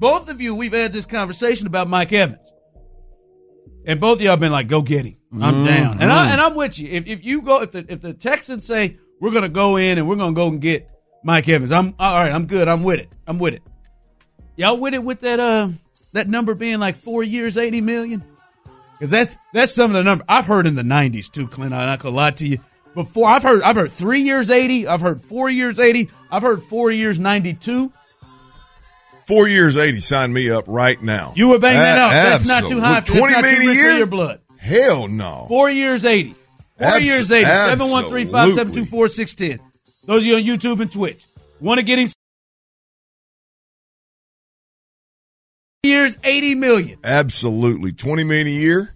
Both of you, we've had this conversation about Mike Evans. And both of y'all been like, go get him. I'm down. And, I, and I'm with you. If, if you go, if the, if the Texans say, we're going to go in and we're going to go and get Mike Evans, I'm all right. I'm good. I'm with it. I'm with it. Y'all with it with that, uh, that number being like four years, 80 million? Cause that's, that's some of the number I've heard in the nineties too, Clint. I'm not gonna lie to you. Before I've heard, I've heard three years, 80. I've heard four years, 80. I've heard four years, 92. Four years, 80. Sign me up right now. You would bang that A- out. That's not too high. absolute- That's 20 not too million a rich for year? your blood. Hell no. Four years, 80. Four Abs- years, 80. 713 572 absolutely. 4610. Those of you on YouTube and Twitch. Want to get him? Years, 80 million. Absolutely. 20 million a year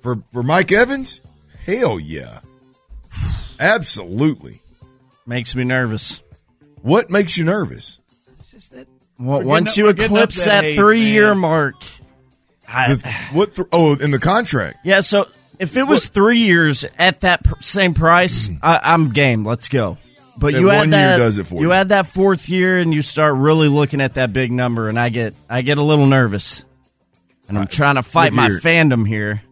for, for Mike Evans? Hell yeah. Absolutely. Makes me nervous. What makes you nervous? It's just that. Well, once getting you up- we're getting eclipse that, that three year mark, I, The- what? Th- oh, in the contract. yeah. So if it was three years at that pr- same price, mm-hmm. I, I'm game. Let's go. But That you add one year that does it for you you. add that fourth year, and you start really looking at that big number, and I get I get a little nervous, and I'm trying to fight my here. fandom here.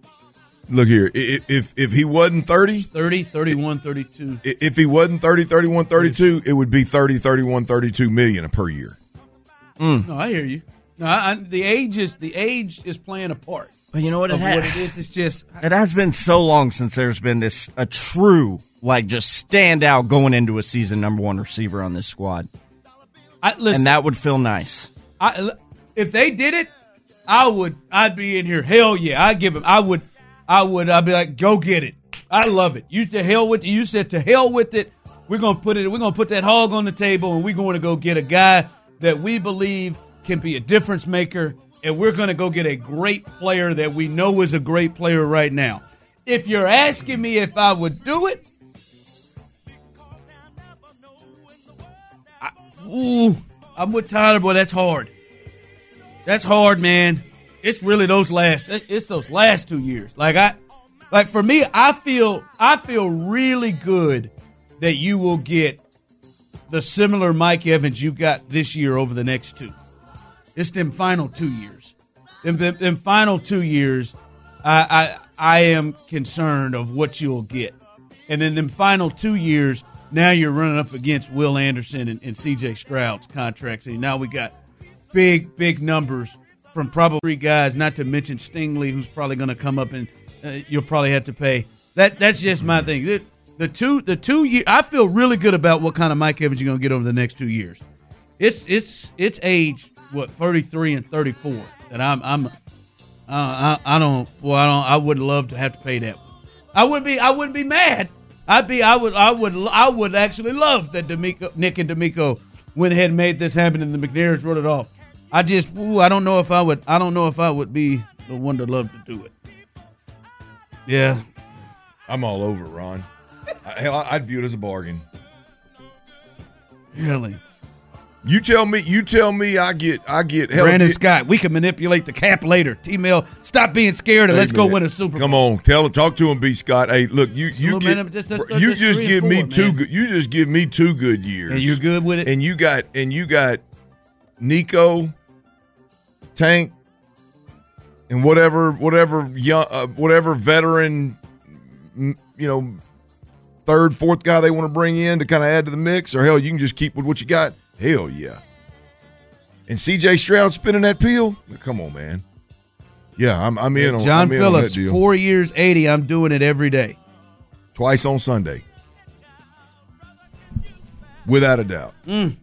Look here. I- i- If if he wasn't 30, 30, 31, 32. if he wasn't 30, 31, 32, it would be 30, 31, 32 million per year. Mm. No, I hear you. No, I, I, the age is the age is playing a part But you know what? It, of what it is. It's just it has been so long since there's been this a true like just stand out going into a season number one receiver on this squad, I listen. and that would feel nice. I, if they did it, I would. I'd be in here. Hell yeah, I'd give him. I would. I would. I'd be like, go get it. I love it. You to hell with. You said to hell with it. We're gonna put it. We're gonna put that hog on the table, and we're going to go get a guy that we believe can be a difference maker, and we're going to go get a great player that we know is a great player right now. If you're asking me if I would do it, I, ooh, I'm with Tyler, boy. That's hard. That's hard, man. It's really those last. It's those last two years. Like I, like for me, I feel I feel really good that you will get the similar Mike Evans you got this year over the next two. It's them final two years. Them, them, final two years, I, I I am concerned of what you'll get. And in them final two years, now you're running up against Will Anderson and, and C.J. Stroud's contracts, and now we got big, big numbers from probably three guys. Not to mention Stingley, who's probably going to come up and uh, you'll probably have to pay. That that's just my thing. The, two the two year, I feel really good about what kind of Mike Evans you're to get over the next two years. It's it's it's age what 33 and 34 that I'm I'm uh, I, I don't well I don't I would love to have to pay that. I wouldn't be I wouldn't be mad. I'd be I would I would I would actually love that DeMeco, Nick and DeMeco went ahead and made this happen and the McNairs wrote it off. I just ooh, I don't know if I would I don't know if I would be the one to love to do it. Yeah, I'm all over, Ron. Hell, I'd view it as a bargain. really. You tell me. You tell me. I get. I get. Hell, Brandon get- Scott, we can manipulate the cap later. T-Mail, stop being scared and Hey, let's go win a Super Bowl. Come on, tell talk to him, B. Scott. Hey, look, you you get man, just- just- just you just give me four, two man. good. You just give me two good years, And you're good with it? And you got and you got Nico, Tank, and whatever whatever young uh, whatever veteran, you know, third fourth guy they want to bring in to kind of add to the mix, or hell, you can just keep with what you got. Hell yeah. and CJ Stroud spinning that pill. Come on, man. Yeah, I'm, I'm in on John I'm on Phillips, deal. four years, 80. I'm doing it every day. twice on Sunday, without a doubt. Mm.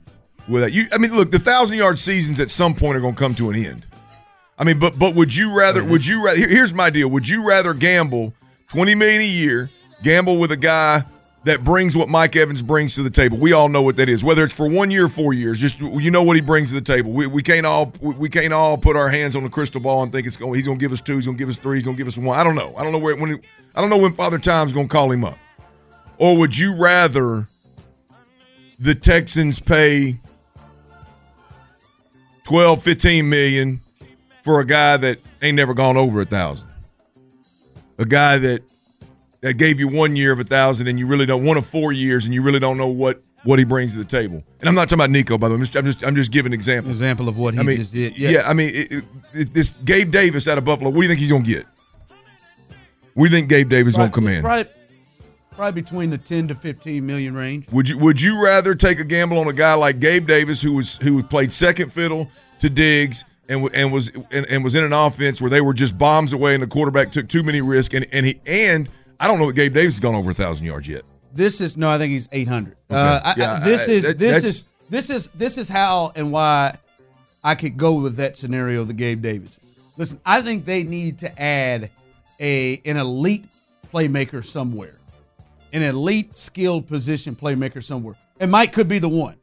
Without you, I mean, look, the thousand yard seasons at some point are going to come to an end. I mean, but but would you rather? Would you rather? here- Here's my deal. Would you rather gamble twenty million a year, gamble with a guy that brings what Mike Evans brings to the table? We all know what that is. Whether it's for one year or four years, just you know what he brings to the table. We, we can't all we we can't all put our hands on the crystal ball and think it's going. He's going to give us two. He's going to give us three. He's going to give us one. I don't know. I don't know where when. He, I don't know when Father Time's going to call him up. Or would you rather the Texans pay 12, 15 million for a guy that ain't never gone over a thousand? A guy that that gave you one year of a thousand and you really don't one of four years and you really don't know what what he brings to the table. And I'm not talking about Nico, by the way. I'm just I'm just, I'm just giving examples. Example of what he I mean, just did. yeah. I mean, it, it, this Gabe Davis out of Buffalo. What do you think he's gonna get? We think Gabe Davis is gonna come in. Probably, probably between the 10 to 15 million range. Would you Would you rather take a gamble on a guy like Gabe Davis, who was who played second fiddle to Diggs and and was and, and was in an offense where they were just bombs away and the quarterback took too many risks and and he and I don't know that Gabe Davis has gone over a thousand yards yet. This is no, I think he's 800. Uh, I- I- Yeah, this I- is that- this is this is this is how and why I could go with that scenario. Of the Gabe Davis. Listen, I think they need to add a an elite playmaker somewhere, an elite skilled position playmaker somewhere, and Mike could be the one.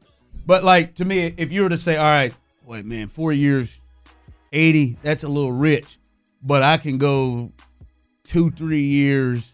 But like to me, if you were to say, all right, wait, man, four years, eighty, that's a little rich, but I can go two, three years,